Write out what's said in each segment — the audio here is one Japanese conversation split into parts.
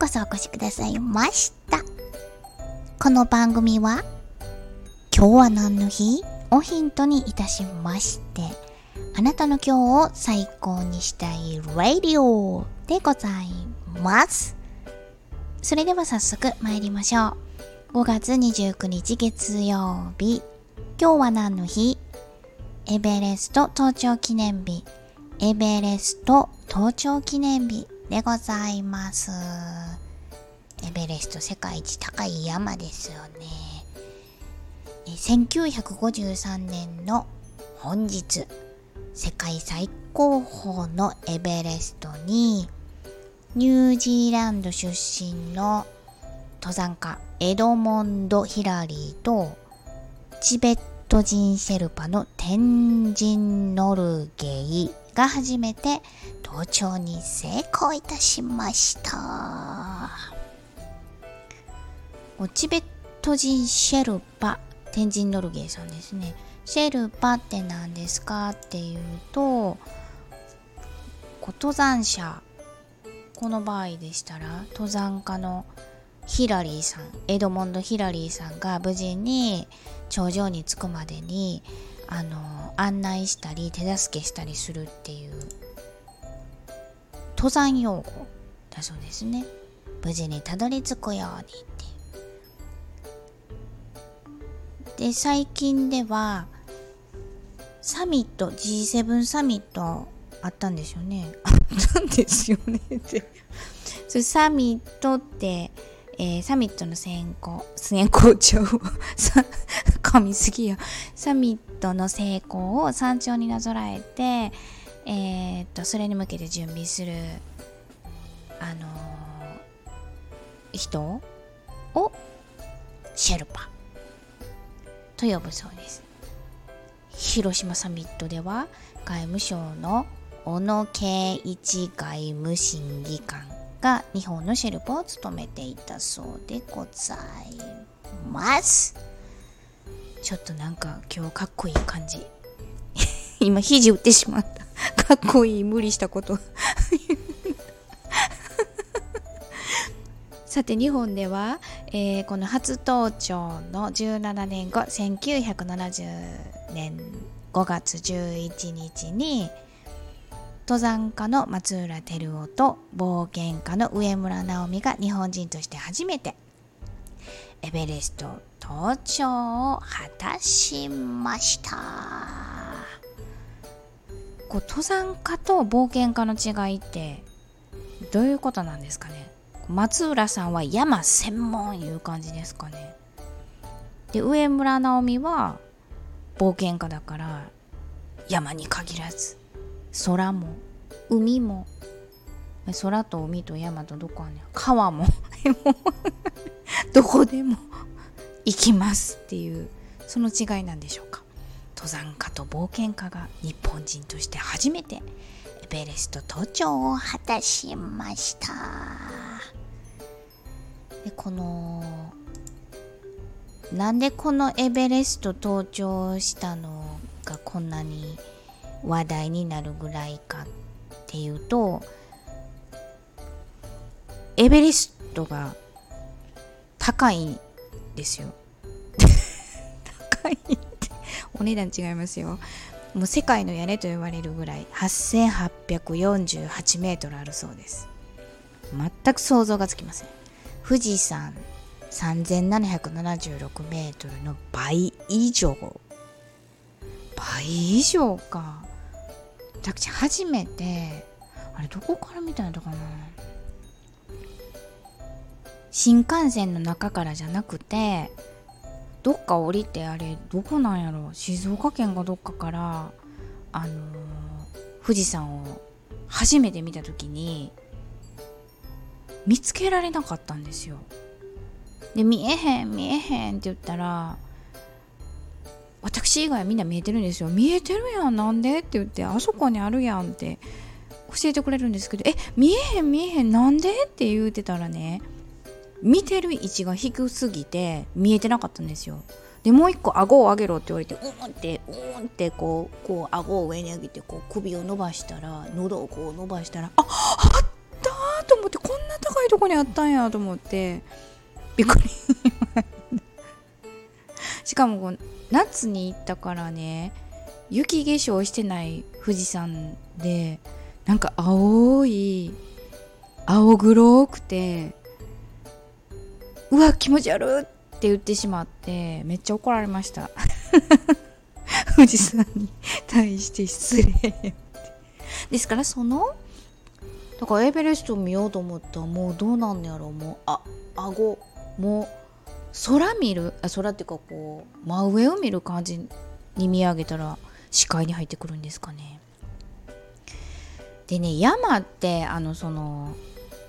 こそお越しくださいました。この番組は、今日は何の日？をヒントにいたしまして、あなたの今日を最高にしたいラディオでございます。それでは早速参りましょう。5月29日月曜日。今日は何の日？エベレスト登頂記念日。エベレスト登頂記念日でございます。エベレスト世界一高い山ですよね。1953年の本日、世界最高峰のエベレストに、ニュージーランド出身の登山家エドモンド・ヒラリーとチベット人シェルパのテンジン・ノルゲイが初めて登頂に成功いたしました。チベット人シェルパ、天神ノルゲーさんですね。シェルパって何ですかっていうと、登山者、この場合でしたら、登山家のヒラリーさん、エドモンド・ヒラリーさんが無事に頂上に着くまでに、あの、案内したり手助けしたりするっていう登山用語だそうですね。無事にたどり着くようにってで最近ではサミット G7 サミットあったんですよね。あったんですよねって。それサミットって、えー、サミットの先行先行長噛みすぎや。サミットの成功を山頂になぞらえてえー、っとそれに向けて準備するあのー、人をシェルパ。と呼ぶそうです。広島サミットでは外務省の小野圭一外務審議官が日本のシェルパを務めていたそうでございます。ちょっとなんか今日かっこいい感じ。今肘打ってしまった。かっこいい無理したこと。さて日本では、えー、この初登頂の17年後1970年5月11日に登山家の松浦照夫と冒険家の上村直美が日本人として初めてエベレスト登頂を果たしました。こう登山家と冒険家の違いってどういうことなんですかね？松浦さんは山専門いう感じですかね？で上村直美は冒険家だから山に限らず空も海も空と海と山とどこはね川も どこでも行きますっていうその違いなんでしょうか。登山家と冒険家が日本人として初めてエベレスト登頂を果たしました。でこのなんでこのエベレスト登頂したのがこんなに話題になるぐらいかっていうとエベレストが高いんですよ。お値段違いますよ。もう世界の屋根と言われるぐらい8848メートルあるそうです。全く想像がつきません。富士山3776メートルの倍以上。倍以上か。私初めてあれどこから見たのかな。新幹線の中からじゃなくてどっか降りてあれどこなんやろ静岡県がどっかからあのー、富士山を初めて見た時に見つけられなかったんですよ。で見えへん見えへんって言ったら私以外みんな見えてるんですよ。見えてるやんなんで？って言ってあそこにあるやんって教えてくれるんですけどえ見えへん見えへんなんで？って言うてたらね見てる位置が低すぎて見えてなかったんですよ。でもう一個顎を上げろって言われてうんってうんってこうこう顎を上に上げてこう首を伸ばしたら喉をこう伸ばしたらああったと思ってこんな高いとこにあったんやと思ってびっくり。しかもこう夏に行ったからね雪化粧してない富士山でなんか青い青黒くてうわ気持ち悪いって言ってしまってめっちゃ怒られました。富士山に対して失礼ですからそのだからエベレスト見ようと思ったらもうどうなんやろう。もうあ顎。もう空見る？あ空っていうかこう真上を見る感じに見上げたら視界に入ってくるんですかね。でね山ってあのその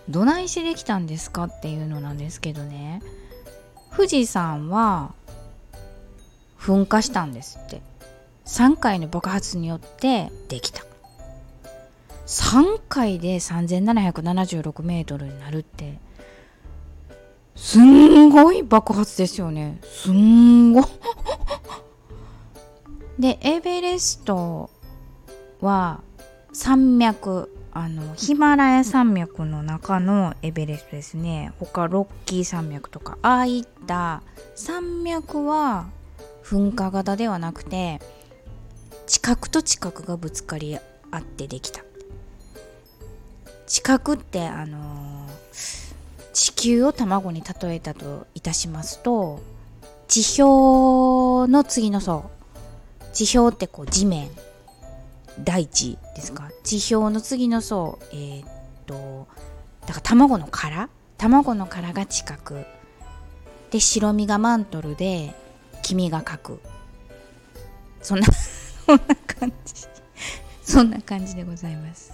どないしできたんですかっていうのなんですけどね。富士山は噴火したんですって。3回の爆発によってできた。3回で3776メートルになるって。すんごい爆発ですよね。すんごでエベレストは山脈あのヒマラヤ山脈の中のエベレストですね。他ロッキー山脈とか。ああいった山脈は噴火型ではなくて地殻と地殻がぶつかり合ってできた。地殻ってあの、地球を卵に例えたといたしますと地表の次の層。地表ってこう地面。大地ですか？地表の次の層えー、っとだから卵の殻？卵の殻が地殻で白身がマントルで黄身が核そんな そんな感じ。そんな感じでございます。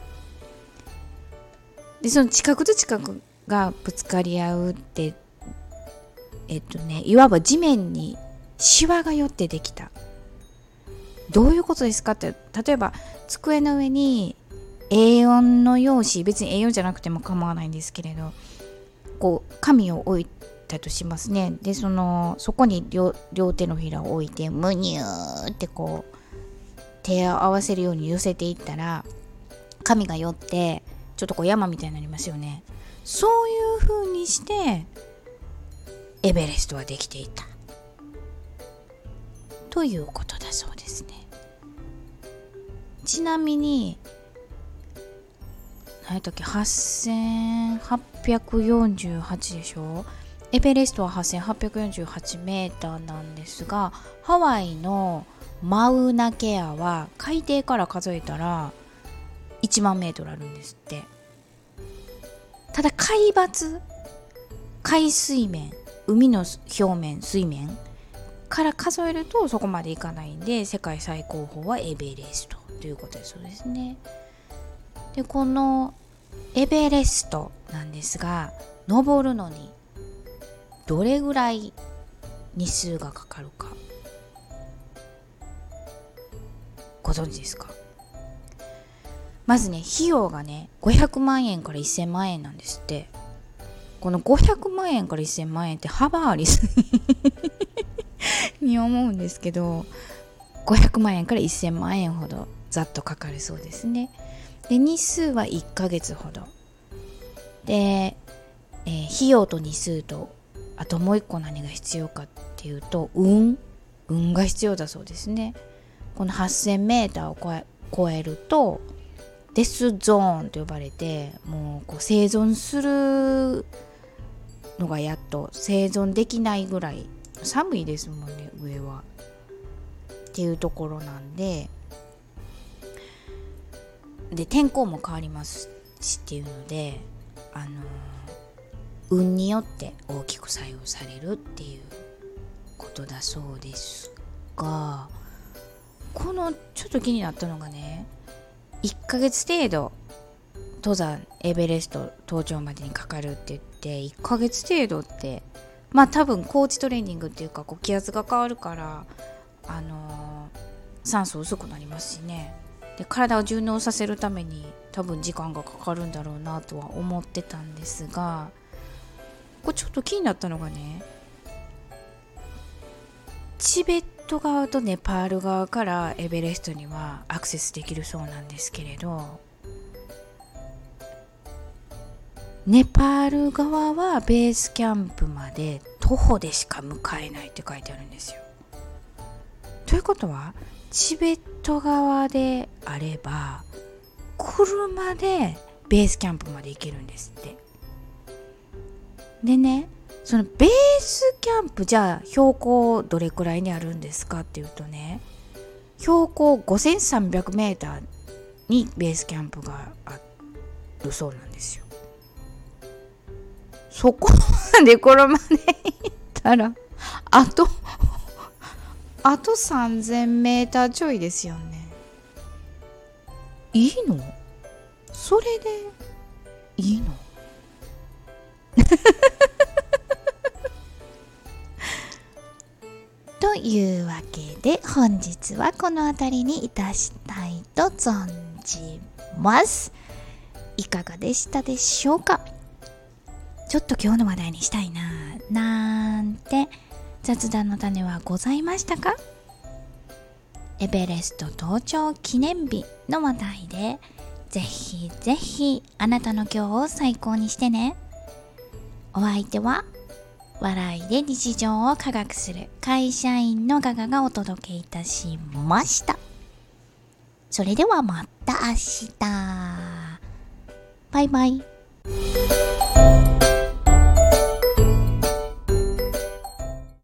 でその近くと近くがぶつかり合うってえっとねいわば地面にシワが寄ってできた。どういうことですかって例えば机の上に A4 の用紙別に A4 じゃなくても構わないんですけれどこう紙を置いたとしますね。でそのそこに両手のひらを置いてむにゅーってこう手を合わせるように寄せていったら紙が寄ってちょっとこう山みたいになりますよね。そういう風にしてエベレストはできていた。ということだそうですね。ちなみに何やったっけ？8848でしょ？エベレストは8848メーターなんですがハワイのマウナケアは海底から数えたら1万メートルあるんですって。ただ海抜海水面海の表面水面から数えるとそこまでいかないんで世界最高峰はエベレストということでそうですね。でこのエベレストなんですが登るのにどれぐらい日数がかかるか。ご存知ですか？まずね費用がね500万円から1000万円なんですって。この500万円から1000万円って幅ありすぎ。に思うんですけど500万円から1000万円ほどざっとかかるそうですね。で日数は1ヶ月ほど。で、えー、費用と日数とあともう一個何が必要かっていうと運運が必要だそうですね。この 8000m を超え超えるとデスゾーンと呼ばれてもうこう生存するのがやっと生存できないぐらい寒いですもんね上は。っていうところなんでで天候も変わりますしっていうのであの運によって大きく作用されるっていうことだそうですがこのちょっと気になったのがね1ヶ月程度登山エベレスト登頂までにかかるって言って1ヶ月程度ってまあ多分高地トレーニングっていうかこう気圧が変わるからあのー、酸素薄くなりますしね。で体を順応させるために多分時間がかかるんだろうなとは思ってたんですがこれちょっと気になったのがねチベット側とネパール側からエベレストにはアクセスできるそうなんですけれどネパール側はベースキャンプまで徒歩でしか向かえないって書いてあるんですよ。ということはチベット側であれば車でベースキャンプまで行けるんですって。でねそのベースキャンプじゃあ標高どれくらいにあるんですかっていうとね標高 5300m にベースキャンプがあるそうなんですよ。そこまで車で行ったらあと あと 3000m ちょいですよね。いいの？それで。いいの？というわけで本日はこの辺りにいたしたいと存じます。いかがでしたでしょうか？ちょっと今日の話題にしたいななんて雑談の種はございましたか？エベレスト登頂記念日の話題でぜひぜひあなたの今日を最高にしてねお相手は笑いで日常を科学する会社員のガガがお届けいたしました。それではまた明日。バイバイ。